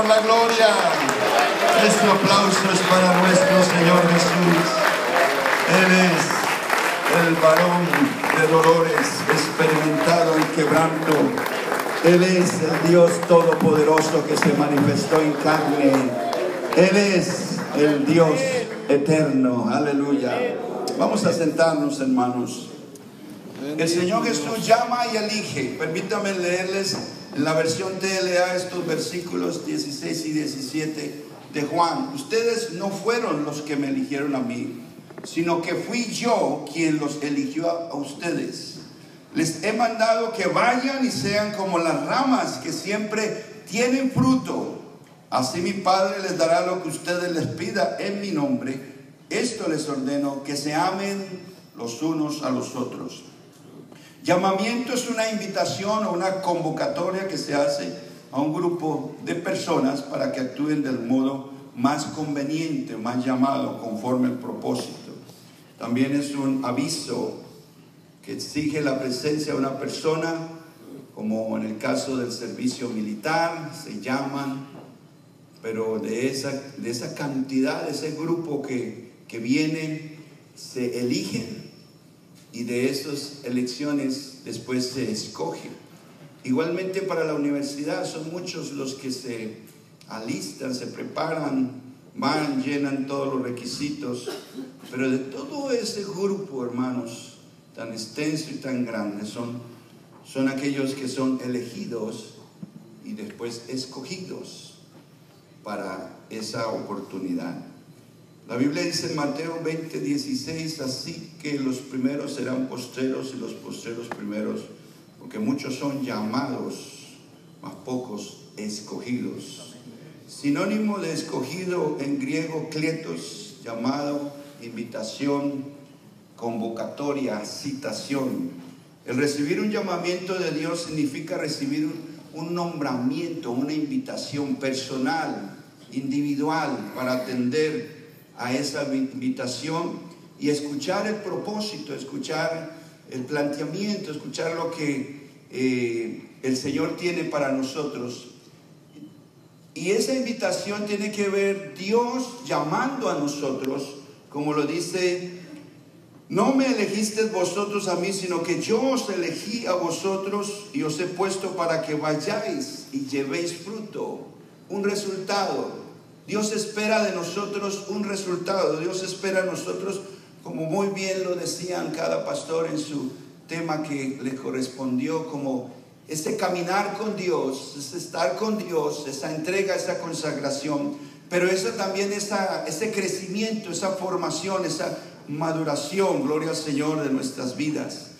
Señor la gloria. Este aplauso es para nuestro Señor Jesús. Él es el varón de dolores, experimentado en quebranto. Él es el Dios todopoderoso que se manifestó en carne. Él es el Dios eterno. Aleluya. Vamos a sentarnos, hermanos. El Señor Jesús llama y elige. Permítame leerles en la versión TLA estos versículos 16 y 17 de Juan. Ustedes no fueron los que me eligieron a mí, sino que fui yo quien los eligió a, ustedes. Les he mandado que vayan y sean como las ramas que siempre tienen fruto. Así mi Padre les dará lo que ustedes les pida en mi nombre. Esto les ordeno, que se amen los unos a los otros. Llamamiento es una invitación o una convocatoria que se hace a un grupo de personas para que actúen del modo más conveniente, más llamado, conforme al propósito. También es un aviso que exige la presencia de una persona, como en el caso del servicio militar, se llaman, pero de esa, de esa cantidad, de ese grupo que, que viene, se eligen y de esas elecciones después se escoge. Igualmente para la universidad son muchos los que se alistan, se preparan, van, llenan todos los requisitos, pero de todo ese grupo, hermanos, tan extenso y tan grande, son, son aquellos que son elegidos y después escogidos para esa oportunidad. La Biblia dice en Mateo 20, 16, así que los primeros serán postreros y los postreros primeros, porque muchos son llamados, mas pocos escogidos. Sinónimo de escogido en griego, kletos, llamado, invitación, convocatoria, citación. El recibir un llamamiento de Dios significa recibir un nombramiento, una invitación personal, individual, para atender a esa invitación y escuchar el propósito, escuchar el planteamiento, escuchar lo que eh, el Señor tiene para nosotros. Y esa invitación tiene que ver Dios llamando a nosotros, como lo dice, no me elegisteis vosotros a mí, sino que yo os elegí a vosotros y os he puesto para que vayáis y llevéis fruto, un resultado. Dios espera de nosotros un resultado. Dios espera de nosotros, como muy bien lo decían cada pastor en su tema que le correspondió, como este caminar con Dios, este estar con Dios, esa entrega, esa consagración, pero eso también esa, ese crecimiento, esa formación, esa maduración, gloria al Señor, de nuestras vidas.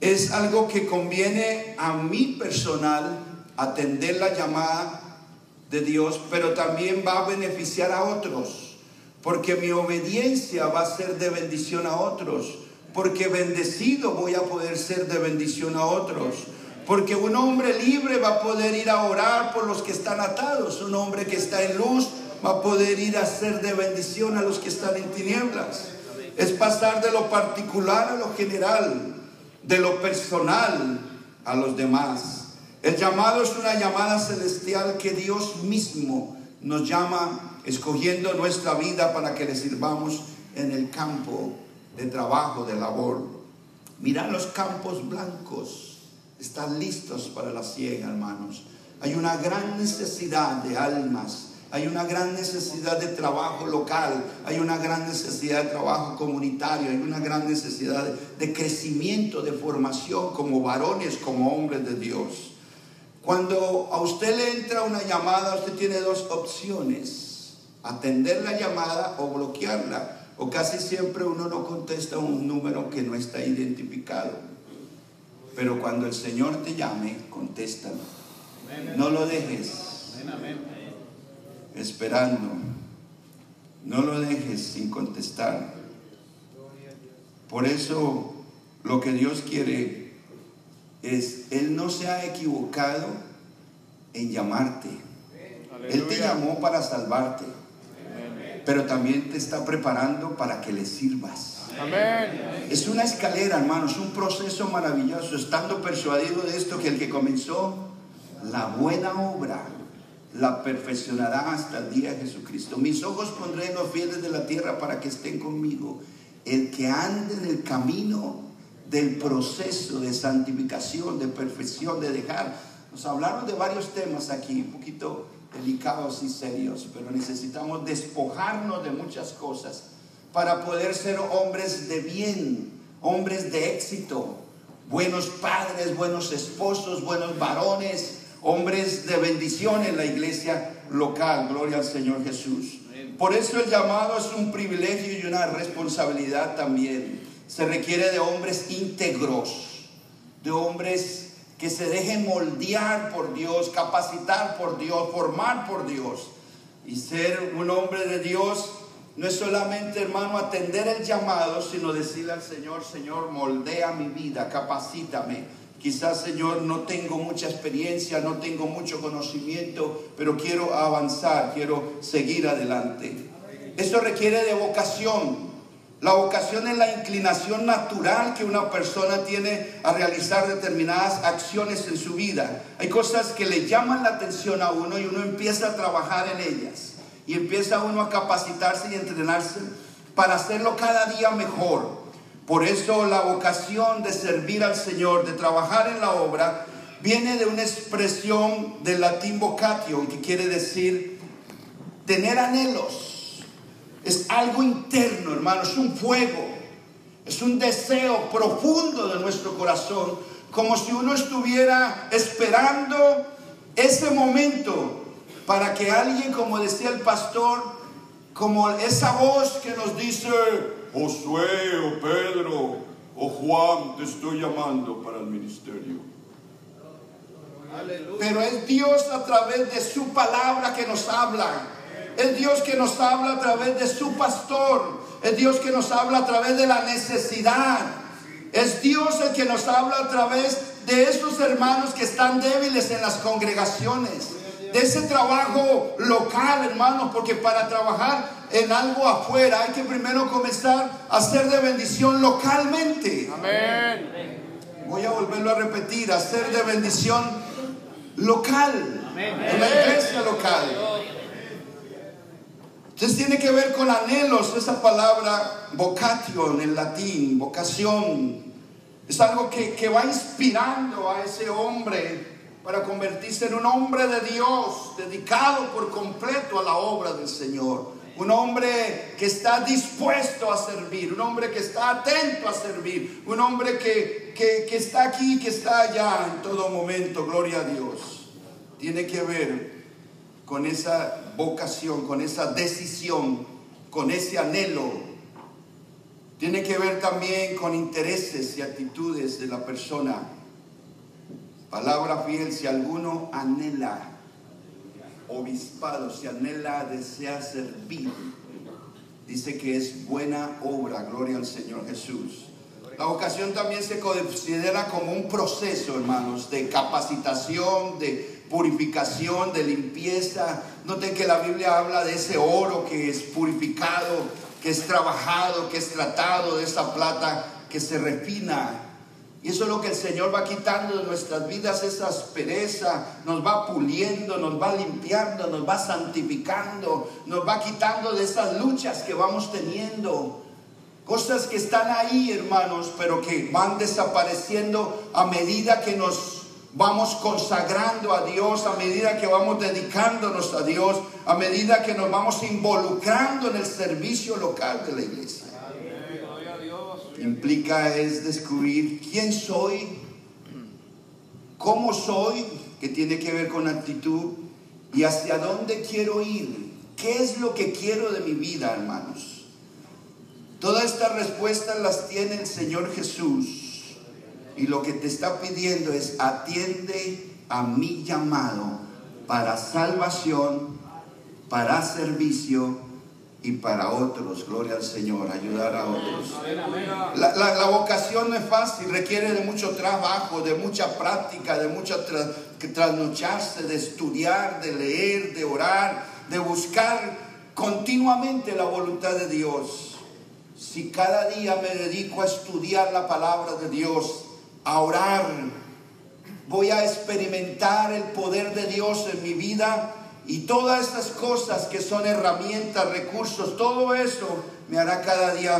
Es algo que conviene a mí personal atender la llamada de Dios, pero también va a beneficiar a otros, porque mi obediencia va a ser de bendición a otros, porque bendecido voy a poder ser de bendición a otros, porque un hombre libre va a poder ir a orar por los que están atados, un hombre que está en luz va a poder ir a ser de bendición a los que están en tinieblas. Es pasar de lo particular a lo general, de lo personal a los demás. El llamado es una llamada celestial que Dios mismo nos llama escogiendo nuestra vida para que le sirvamos en el campo de trabajo, de labor. Mira los campos blancos, están listos para la siega, hermanos. Hay una gran necesidad de almas, hay una gran necesidad de trabajo local, hay una gran necesidad de trabajo comunitario, hay una gran necesidad de crecimiento, de formación como varones, como hombres de Dios. Cuando a usted le entra una llamada, usted tiene dos opciones, atender la llamada o bloquearla. O casi siempre uno no contesta un número que no está identificado. Pero cuando el Señor te llame, contéstalo. No lo dejes esperando. No lo dejes sin contestar. Por eso lo que Dios quiere es, Él no se ha equivocado en llamarte. Él te llamó para salvarte, pero también te está preparando para que le sirvas. Es una escalera, hermano, es un proceso maravilloso, estando persuadido de esto, que el que comenzó la buena obra, la perfeccionará hasta el día de Jesucristo. Mis ojos pondré en los fieles de la tierra para que estén conmigo. El que ande en el camino del proceso de santificación, de perfección, de dejar. Nos hablaron de varios temas aquí, un poquito delicados y serios, pero necesitamos despojarnos de muchas cosas para poder ser hombres de bien, hombres de éxito, buenos padres, buenos esposos, buenos varones, hombres de bendición en la iglesia local. Gloria al Señor Jesús. Por eso el llamado es un privilegio y una responsabilidad también. Se requiere de hombres íntegros, de hombres que se dejen moldear por Dios, capacitar por Dios, formar por Dios. Y ser un hombre de Dios no es solamente, hermano, atender el llamado, sino decirle al Señor, Señor, moldea mi vida, capacítame Quizás, Señor, no tengo mucha experiencia, no tengo mucho conocimiento, pero quiero avanzar, quiero seguir adelante. Esto requiere de vocación. La vocación es la inclinación natural que una persona tiene a realizar determinadas acciones en su vida. Hay cosas que le llaman la atención a uno y uno empieza a trabajar en ellas. Y empieza uno a capacitarse y entrenarse para hacerlo cada día mejor. Por eso la vocación de servir al Señor, de trabajar en la obra, viene de una expresión del latín vocatio, que quiere decir tener anhelos. Es algo interno, hermano, es un fuego, es un deseo profundo de nuestro corazón, como si uno estuviera esperando ese momento para que alguien, como decía el pastor, como esa voz que nos dice, Josué o Pedro o Juan, te estoy llamando para el ministerio. Pero es Dios a través de su palabra que nos habla. Es Dios que nos habla a través de su pastor. Es Dios que nos habla a través de la necesidad. Es Dios el que nos habla a través de esos hermanos que están débiles en las congregaciones. De ese trabajo local, hermanos, porque para trabajar en algo afuera, hay que primero comenzar a hacer de bendición localmente. Amén. Voy a volverlo a repetir, hacer de bendición local, en la iglesia local. Entonces tiene que ver con anhelos, esa palabra vocatio en el latín, vocación. Es algo que, que va inspirando a ese hombre para convertirse en un hombre de Dios, dedicado por completo a la obra del Señor un hombre que está dispuesto a servir, un hombre que está atento a servir, un hombre que, que, está aquí, que está allá en todo momento, gloria a Dios. Tiene que ver con esa vocación, con esa decisión, con ese anhelo. Tiene que ver también con intereses y actitudes de la persona. Palabra fiel, si alguno anhela obispado, si anhela, desea servir, dice que es buena obra, gloria al Señor Jesús. La vocación también se considera como un proceso, hermanos, de capacitación, de purificación, de limpieza. Noten que la Biblia habla de ese oro que es purificado, que es trabajado, que es tratado, de esa plata que se refina y eso es lo que el Señor va quitando de nuestras vidas, esa aspereza, nos va puliendo, nos va limpiando, nos va santificando, nos va quitando de esas luchas que vamos teniendo. Cosas que están ahí, hermanos, pero que van desapareciendo a medida que nos vamos consagrando a Dios, a medida que vamos dedicándonos a Dios, a medida que nos vamos involucrando en el servicio local de la iglesia implica es descubrir quién soy, cómo soy, que tiene que ver con actitud, y hacia dónde quiero ir, qué es lo que quiero de mi vida, hermanos. Todas estas respuestas las tiene el Señor Jesús. Y lo que te está pidiendo es atiende a mi llamado para salvación, para servicio y para otros. Gloria al Señor, ayudar a otros. La, vocación no es fácil, requiere de mucho trabajo, de mucha práctica, de mucha tra- trasnocharse, de estudiar, de leer, de orar, de buscar continuamente la voluntad de Dios. Si cada día me dedico a estudiar la palabra de Dios, a orar, voy a experimentar el poder de Dios en mi vida y todas estas cosas que son herramientas, recursos, todo eso me hará cada día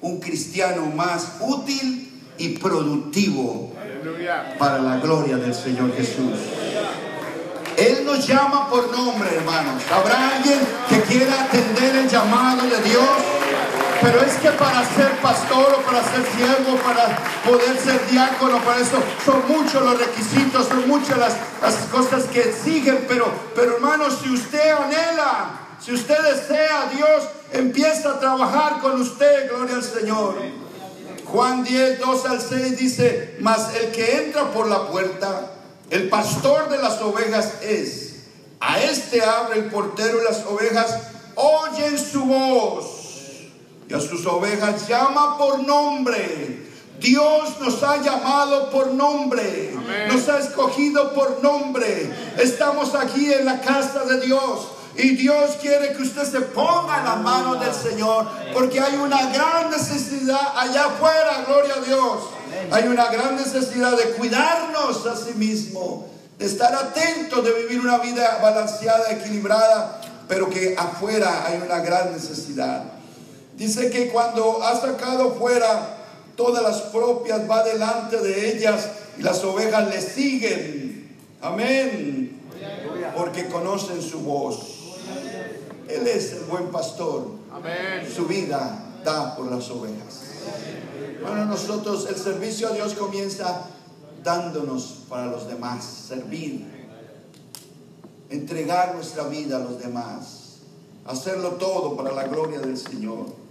un cristiano más útil y productivo para la gloria del Señor Jesús. Él nos llama por nombre, hermanos. Habrá alguien que quiera atender el llamado de Dios. Pero es que para ser pastor o para ser siervo, para poder ser diácono, para eso son muchos los requisitos, son muchas las, cosas que exigen. Pero, pero hermanos, si usted anhela, si usted desea, Dios empieza a trabajar con usted, gloria al Señor. Juan 10, 2 al 6 dice, mas el que entra por la puerta, el pastor de las ovejas es. A este abre el portero y las ovejas oyen su voz. Y a sus ovejas llama por nombre. Dios nos ha llamado por nombre. Nos ha escogido por nombre. Estamos aquí en la casa de Dios. Y Dios quiere que usted se ponga en las manos del Señor. Porque hay una gran necesidad allá afuera, gloria a Dios. Hay una gran necesidad de cuidarnos a sí mismo. De estar atentos, de vivir una vida balanceada, equilibrada. Pero que afuera hay una gran necesidad. Dice que cuando ha sacado fuera todas las propias, va delante de ellas y las ovejas le siguen. Amén. Porque conocen su voz. Él es el buen pastor. Su vida da por las ovejas. Bueno, nosotros el servicio a Dios comienza dándonos para los demás, servir, entregar nuestra vida a los demás, hacerlo todo para la gloria del Señor.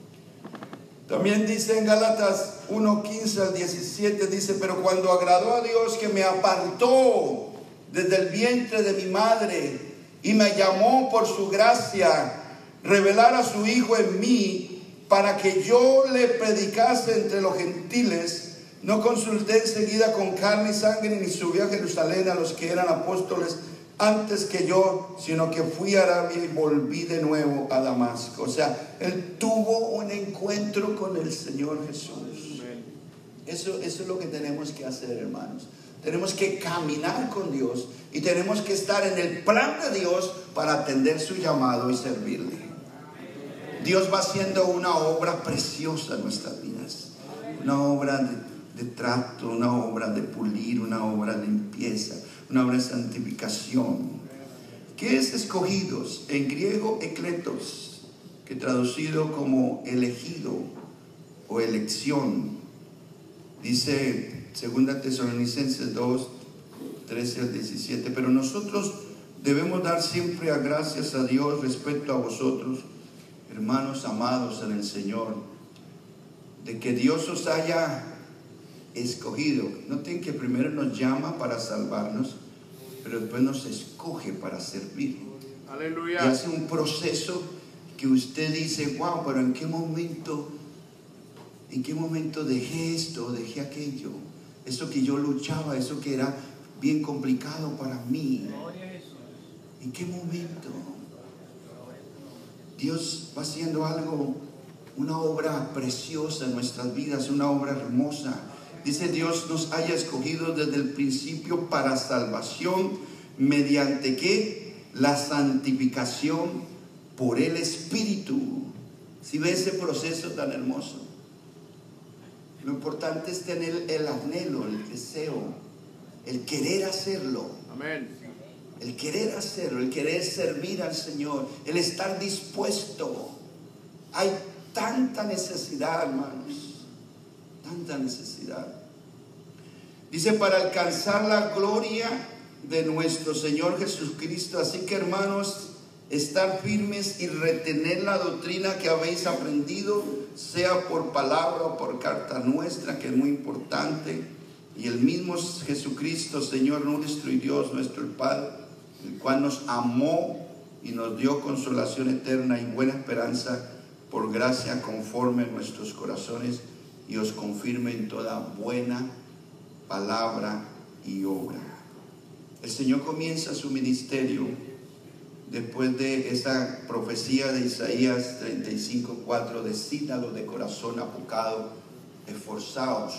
También dice en Gálatas 1, 15 al 17, dice, pero cuando agradó a Dios que me apartó desde el vientre de mi madre y me llamó por su gracia, revelar a su Hijo en mí para que yo le predicase entre los gentiles, no consulté enseguida con carne y sangre ni subí a Jerusalén a los que eran apóstoles antes que yo, sino que fui a Arabia y volví de nuevo a Damasco. O sea, él tuvo un encuentro con el Señor Jesús. Eso, eso es lo que tenemos que hacer, hermanos. Tenemos que caminar con Dios y tenemos que estar en el plan de Dios para atender su llamado y servirle. Dios va haciendo una obra preciosa en nuestras vidas. Una obra de, de trato, una obra de pulir, una obra de limpieza, una obra de santificación. ¿Qué es escogidos? En griego, ecletos, que traducido como elegido o elección. Dice 2 Tesalonicenses 2, 13 al 17. Pero nosotros debemos dar siempre a gracias a Dios respecto a vosotros, hermanos amados en el Señor, de que Dios os haya escogido. Noten que primero nos llama para salvarnos, pero después nos escoge para servir. Y Aleluya. hace un proceso que usted dice, wow, pero ¿en qué momento, en qué momento dejé esto, dejé aquello? Eso que yo luchaba, eso que era bien complicado para mí. ¿En qué momento? Dios va haciendo algo, una obra preciosa en nuestras vidas, una obra hermosa. Dice Dios nos haya escogido desde el principio para salvación, mediante qué? La santificación por el Espíritu. Si ve ese proceso tan hermoso. Lo importante es tener el anhelo, el deseo, el querer hacerlo. Amén. El querer hacerlo, el querer servir al Señor, el estar dispuesto. Hay tanta necesidad, hermanos, tanta necesidad. Dice, para alcanzar la gloria de nuestro Señor Jesucristo. Así que, hermanos, estar firmes y retener la doctrina que habéis aprendido, sea por palabra o por carta nuestra, que es muy importante. Y el mismo Jesucristo, Señor nuestro y Dios nuestro Padre, el cual nos amó y nos dio consolación eterna y buena esperanza por gracia conforme nuestros corazones y os confirme en toda buena palabra y obra. El Señor comienza su ministerio después de esta profecía de Isaías 35:4, decídalo de corazón apocado, esforzaos,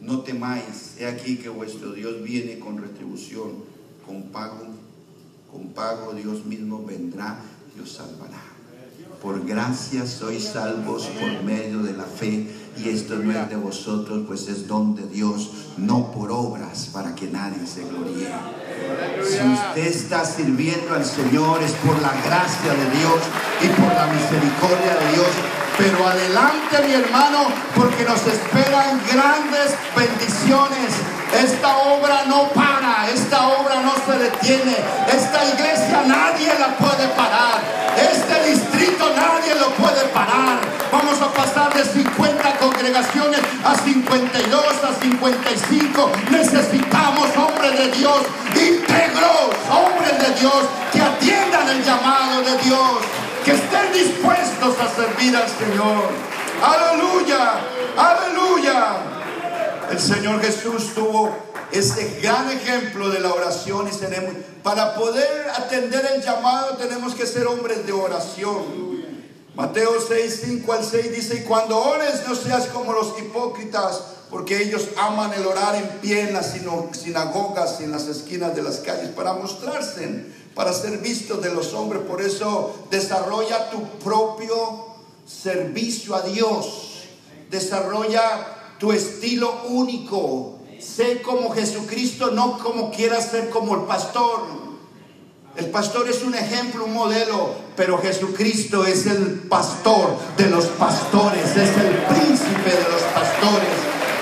no temáis, he aquí que vuestro Dios viene con retribución, con pago, con pago Dios mismo vendrá y os salvará. Por gracia sois salvos por medio de la fe y esto no es de vosotros, pues es don de Dios, no por obras para que nadie se gloríe. Si usted está sirviendo al Señor es por la gracia de Dios y por la misericordia de Dios. Pero adelante mi hermano, porque nos esperan grandes bendiciones. Esta obra no para, esta obra no se detiene. Esta iglesia nadie la puede parar. Este distrito nadie lo puede parar. Vamos a pasar de 50 congregaciones a 52, a 55. Necesitamos hombres de Dios íntegros, hombres de Dios que atiendan el llamado de Dios, que estén dispuestos a servir al Señor. Aleluya, aleluya. El Señor Jesús tuvo ese gran ejemplo de la oración y tenemos, para poder atender el llamado tenemos que ser hombres de oración. Mateo 6, 5 al 6 dice, y cuando ores no seas como los hipócritas, porque ellos aman el orar en pie en las sinagogas y en las esquinas de las calles para mostrarse, para ser vistos de los hombres. Por eso desarrolla tu propio servicio a Dios, desarrolla tu estilo único. Sé como Jesucristo, no como quieras ser como el pastor. El pastor es un ejemplo, un modelo, pero Jesucristo es el pastor de los pastores, es el príncipe de los pastores.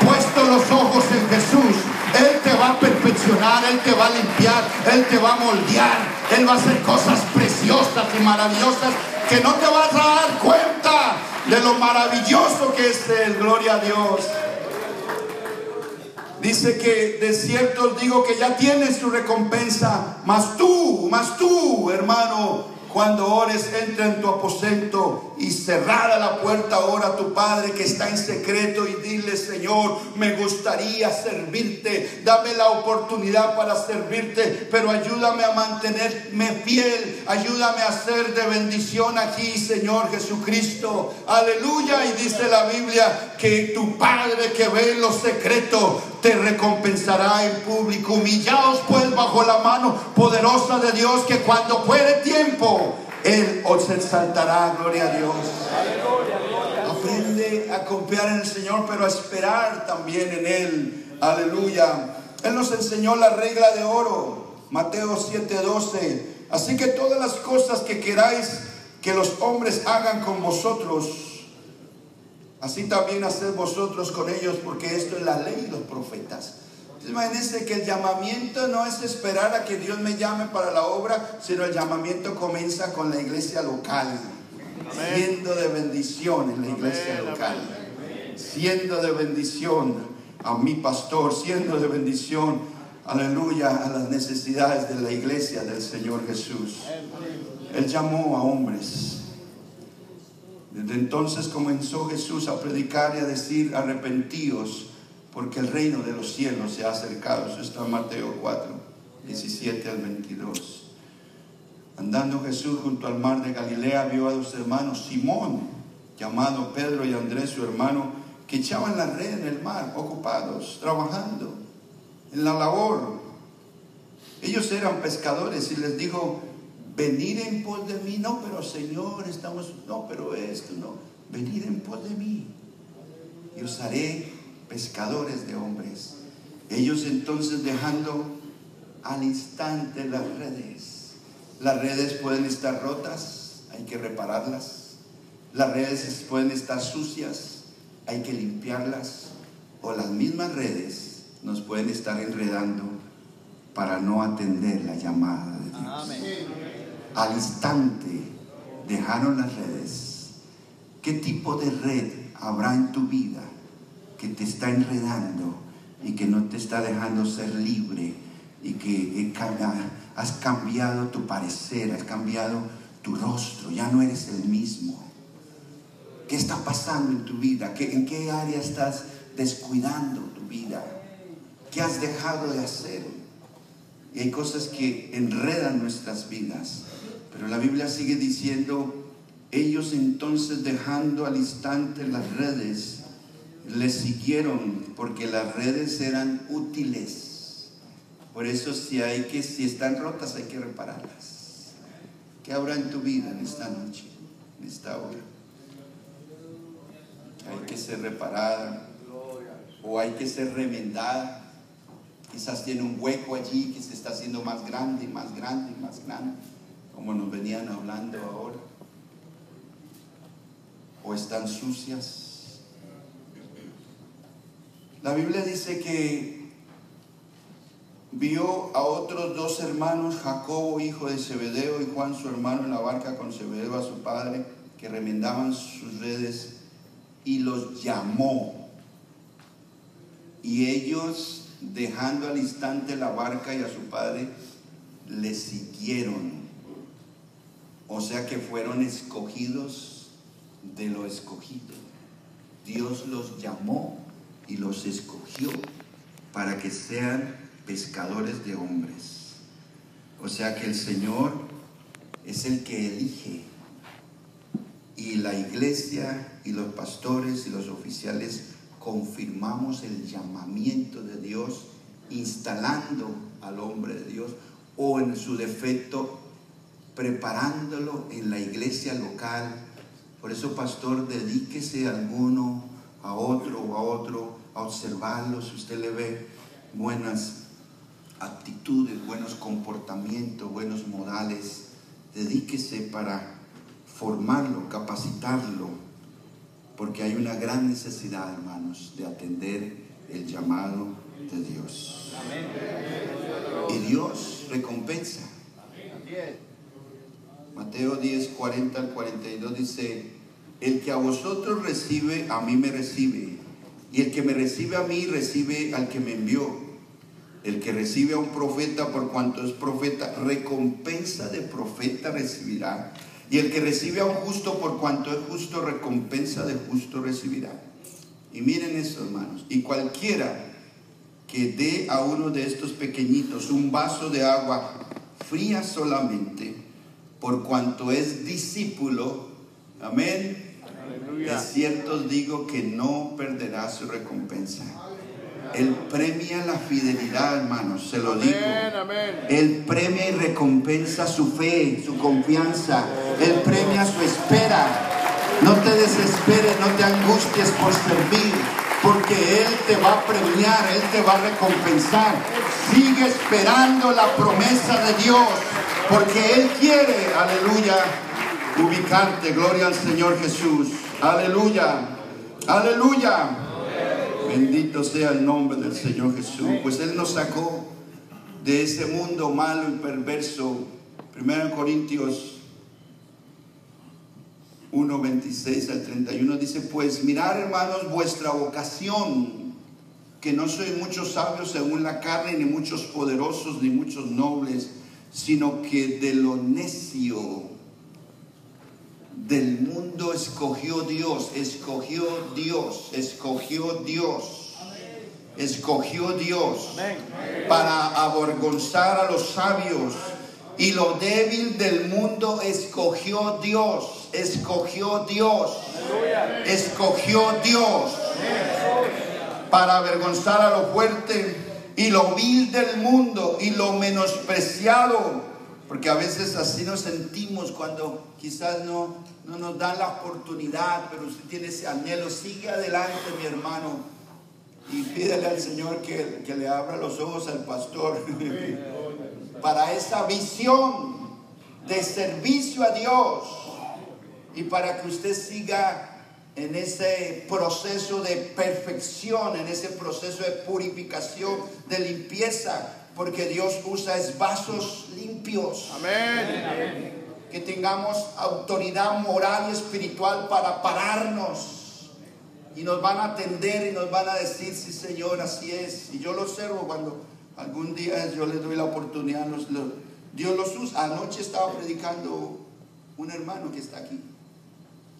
Puesto los ojos en Jesús, Él te va a perfeccionar, Él te va a limpiar, Él te va a moldear, Él va a hacer cosas preciosas y maravillosas que no te vas a dar cuenta de lo maravilloso que es Él. Gloria a Dios. Dice que de cierto os digo que ya tienes su recompensa, mas tú, mas tú, hermano, cuando ores, entra en tu aposento y cerrada la puerta, ora a tu Padre que está en secreto y dile, Señor, me gustaría servirte, dame la oportunidad para servirte, pero ayúdame a mantenerme fiel, ayúdame a ser de bendición aquí, Señor Jesucristo. Aleluya. Y dice la Biblia que tu Padre que ve en lo secreto te recompensará en público. Humillaos pues bajo la mano poderosa de Dios que cuando fuere tiempo, Él os exaltará. Gloria a Dios. Aprende a confiar en el Señor, pero a esperar también en Él. Aleluya. Él nos enseñó la regla de oro. Mateo 7:12. Así que todas las cosas que queráis que los hombres hagan con vosotros, Así también haced vosotros con ellos, porque esto es la ley y los profetas. Imagínense que el llamamiento no es esperar a que Dios me llame para la obra, sino el llamamiento comienza con la iglesia local, siendo de bendición en la iglesia local, siendo de bendición a mi pastor, siendo de bendición, aleluya, a las necesidades de la iglesia del Señor Jesús. Él llamó a hombres. Desde entonces comenzó Jesús a predicar y a decir, arrepentíos, porque el reino de los cielos se ha acercado. Eso está en Mateo 4, 17 al 22. Andando Jesús junto al mar de Galilea, vio a dos hermanos, Simón, llamado Pedro y Andrés, su hermano, que echaban la red en el mar, ocupados, trabajando en la labor. Ellos eran pescadores y les dijo, venir en pos de mí, no, pero Señor, estamos, no, pero esto, no, venir en pos de mí. Y os haré pescadores de hombres. Ellos entonces dejando al instante las redes. Las redes pueden estar rotas, hay que repararlas. Las redes pueden estar sucias, hay que limpiarlas. O las mismas redes nos pueden estar enredando para no atender la llamada de Dios. Amén al instante dejaron las redes. ¿Qué tipo de red habrá en tu vida que te está enredando y que no te está dejando ser libre y que has cambiado tu parecer, has cambiado tu rostro, ya no eres el mismo. ¿Qué está pasando en tu vida? ¿En qué área estás descuidando tu vida? ¿Qué has dejado de hacer? Y hay cosas que enredan nuestras vidas. Pero la Biblia sigue diciendo, ellos entonces dejando al instante las redes, le siguieron porque las redes eran útiles. Por eso si hay que, si están rotas hay que repararlas. ¿Qué habrá en tu vida en esta noche, en esta hora? Hay que ser reparada o hay que ser remendada. Quizás tiene un hueco allí que se está haciendo más grande más grande más grande, como nos venían hablando ahora. O están sucias la Biblia dice que vio a otros dos hermanos, Jacobo, hijo de Zebedeo, y Juan, su hermano, en la barca con Zebedeo a su padre, que remendaban sus redes, y los llamó. Y ellos, dejando al instante la barca y a su padre, le siguieron. O sea que fueron escogidos de lo escogido. Dios los llamó y los escogió para que sean pescadores de hombres. O sea que el Señor es el que elige y la iglesia y los pastores y los oficiales confirmamos el llamamiento de Dios instalando al hombre de Dios o en su defecto preparándolo en la iglesia local. Por eso, pastor, dedíquese a alguno a otro o a otro, a observarlo, si usted le ve buenas actitudes, buenos comportamientos, buenos modales, dedíquese para formarlo, capacitarlo, porque hay una gran necesidad, hermanos, de atender el llamado de Dios. Y Dios recompensa. Mateo 10, 40 al 42 dice, el que a vosotros recibe, a mí me recibe. Y el que me recibe a mí, recibe al que me envió. El que recibe a un profeta por cuanto es profeta, recompensa de profeta recibirá. Y el que recibe a un justo por cuanto es justo, recompensa de justo recibirá. Y miren eso, hermanos. Y cualquiera que dé a uno de estos pequeñitos un vaso de agua fría solamente, por cuanto es discípulo, amén, de cierto digo que no perderá su recompensa. Él premia la fidelidad, hermanos, se lo digo. Él premia y recompensa su fe, su confianza. Él premia su espera. No te desesperes, no te angusties por servir, porque Él te va a premiar, Él te va a recompensar. Sigue esperando la promesa de Dios, porque Él quiere, aleluya, ubicarte. Gloria al Señor Jesús. Aleluya. Aleluya. Bendito sea el nombre del Señor Jesús. Pues Él nos sacó de ese mundo malo y perverso. Primero Corintios 1, 26 al 31 dice, pues mirad hermanos vuestra vocación, que no soy muchos sabios según la carne, ni muchos poderosos, ni muchos nobles, sino que de lo necio del mundo escogió Dios, escogió Dios, escogió Dios, escogió Dios para avergonzar a los sabios. Y lo débil del mundo escogió Dios, escogió Dios, escogió Dios para avergonzar a lo fuerte y lo vil del mundo y lo menospreciado porque a veces así nos sentimos cuando quizás no, no nos dan la oportunidad, pero usted tiene ese anhelo. Sigue adelante, mi hermano, y pídele al Señor que, que le abra los ojos al pastor para esa visión de servicio a Dios y para que usted siga en ese proceso de perfección, en ese proceso de purificación, de limpieza, porque Dios usa es vasos limpios. Amén. Que tengamos autoridad moral y espiritual para pararnos y nos van a atender y nos van a decir, sí Señor, así es. Y yo lo observo cuando algún día yo les doy la oportunidad, los- los- Dios los usa. Anoche estaba predicando un hermano que está aquí.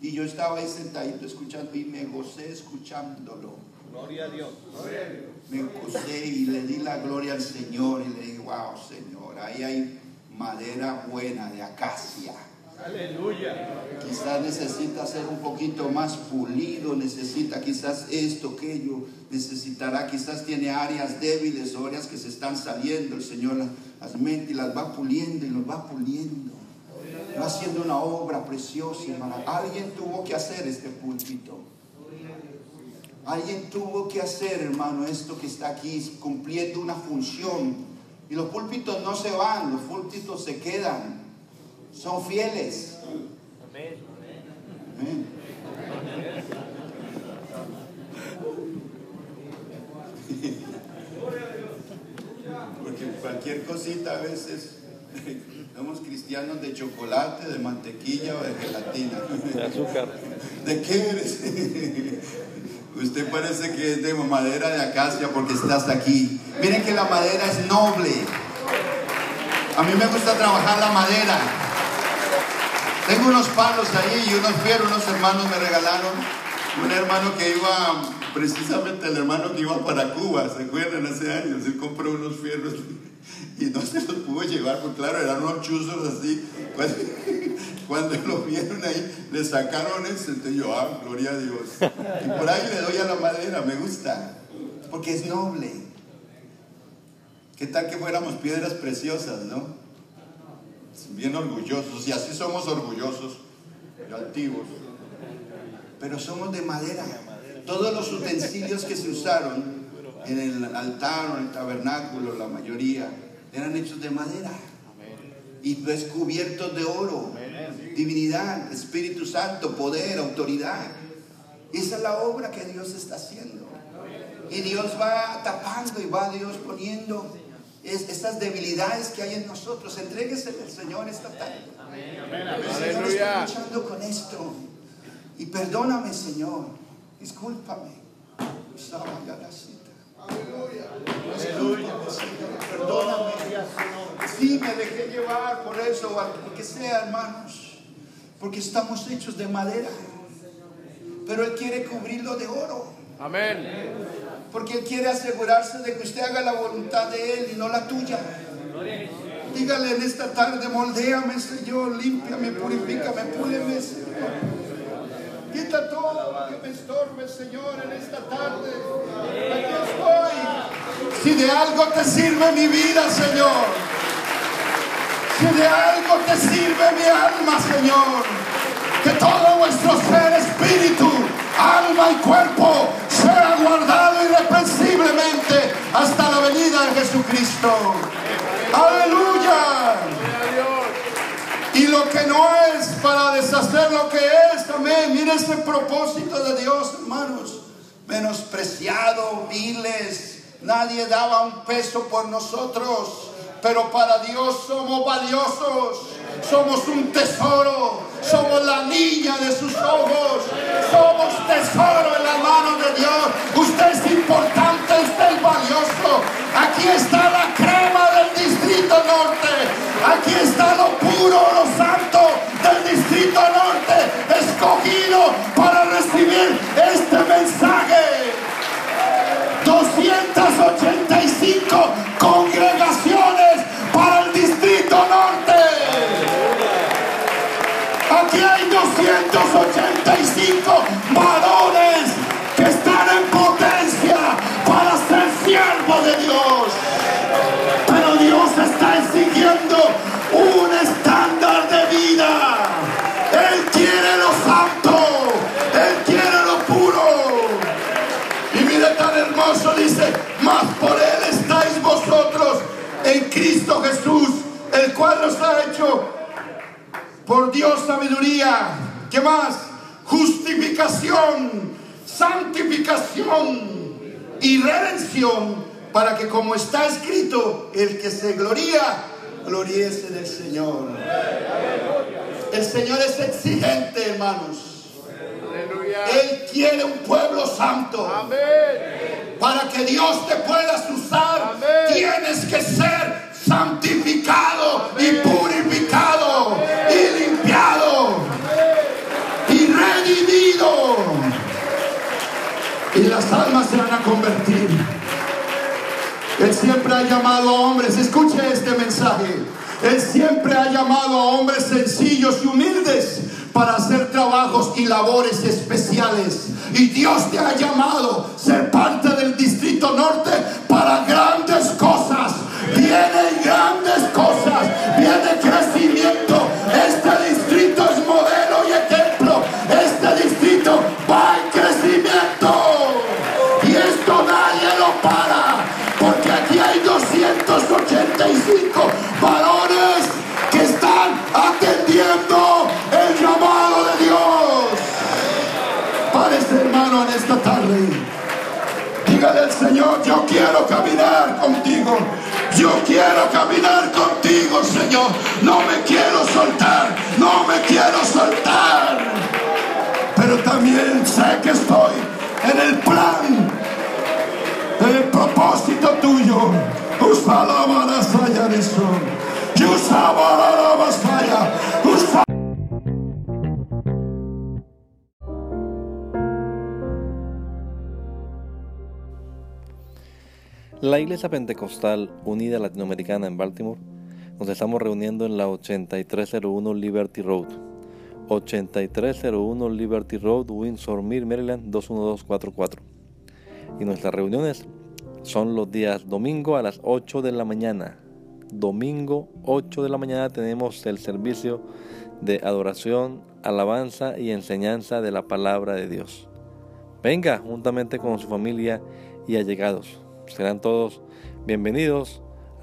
Y yo estaba ahí sentadito escuchando y me gocé escuchándolo. Gloria a Dios. Me gocé y le di la gloria al Señor y le dije, wow, Señor, ahí hay madera buena de acacia. Aleluya. Quizás necesita ser un poquito más pulido, necesita quizás esto, aquello, necesitará, quizás tiene áreas débiles, o áreas que se están saliendo, el Señor las, las mete y las va puliendo y los va puliendo. Va haciendo una obra preciosa, hermano. Alguien tuvo que hacer este púlpito. Alguien tuvo que hacer, hermano, esto que está aquí, cumpliendo una función. Y los púlpitos no se van, los púlpitos se quedan. Son fieles. Amén. Porque cualquier cosita a veces somos cristianos de chocolate, de mantequilla o de gelatina. De azúcar. ¿De qué eres? Usted parece que es de madera de acacia porque estás aquí. Miren que la madera es noble. A mí me gusta trabajar la madera. Tengo unos palos ahí y unos fierros, unos hermanos me regalaron. Un hermano que iba, precisamente el hermano que iba para Cuba, ¿se acuerdan? Hace años, él compró unos fierros y no se los pudo llevar, porque claro, eran unos chuzos así. Cuando, cuando lo vieron ahí, le sacaron eso, entonces yo, ah, gloria a Dios. Y por ahí le doy a la madera, me gusta, porque es noble. ¿Qué tal que fuéramos piedras preciosas, no? Bien orgullosos, y así somos orgullosos y altivos. Pero somos de madera. Todos los utensilios que se usaron en el altar o en el tabernáculo, la mayoría, eran hechos de madera. Y pues cubiertos de oro, divinidad, Espíritu Santo, poder, autoridad. Esa es la obra que Dios está haciendo. Y Dios va tapando y va Dios poniendo es- estas debilidades que hay en nosotros. Entréguese al Señor esta tarde. Señor, estoy luchando con esto. Y perdóname, Señor. Discúlpame. Discúlpame, Señor. Perdóname. Sí, me dejé llevar por eso, que sea, hermanos. Porque estamos hechos de madera. Pero Él quiere cubrirlo de oro. Amén. Porque Él quiere asegurarse de que usted haga la voluntad de Él y no la tuya. Dígale en esta tarde, moldéame, Señor, límpiame, purifícame, púleme, Señor. Quita todo lo que me estorbe, Señor, en esta tarde. Aquí estoy. Si de algo te sirve mi vida, Señor. Si de algo te sirve mi alma, Señor. Que todo vuestro ser, espíritu, alma y cuerpo sea guardado irreprensiblemente hasta la venida de Jesucristo. Aleluya. Y lo que no es para deshacer lo que es, amén. Mire ese propósito de Dios, hermanos. Menospreciado, viles. Nadie daba un peso por nosotros. Pero para Dios somos valiosos. Somos un tesoro. Somos la niña de sus ojos. Somos tesoro en las manos de Dios. Usted es importante, usted es valioso. Aquí está la crema del Distrito Norte. Aquí está lo puro, lo santo del Distrito Norte. Escogido para recibir este mensaje. 285 congregaciones para el Distrito Norte. Aquí hay 285 ¿Qué más? Justificación, santificación y redención, para que como está escrito, el que se gloría, gloríese del Señor. El Señor es exigente, hermanos. Él quiere un pueblo santo. Para que Dios te pueda usar, tienes que ser santificado y purificado Y las almas se van a convertir. Él siempre ha llamado a hombres, escuche este mensaje. Él siempre ha llamado a hombres sencillos y humildes para hacer trabajos y labores especiales. Y Dios te ha llamado ser parte del Distrito Norte para No me quiero soltar, no me quiero soltar. Pero también sé que estoy en el plan, en el propósito tuyo. Usala manasaya eso. Usaba la masaya. Usaba La Iglesia Pentecostal Unida Latinoamericana en Baltimore nos estamos reuniendo en la 8301 Liberty Road. 8301 Liberty Road, Windsor Mill, Maryland 21244. Y nuestras reuniones son los días domingo a las 8 de la mañana. Domingo 8 de la mañana tenemos el servicio de adoración, alabanza y enseñanza de la palabra de Dios. Venga juntamente con su familia y allegados. Serán todos bienvenidos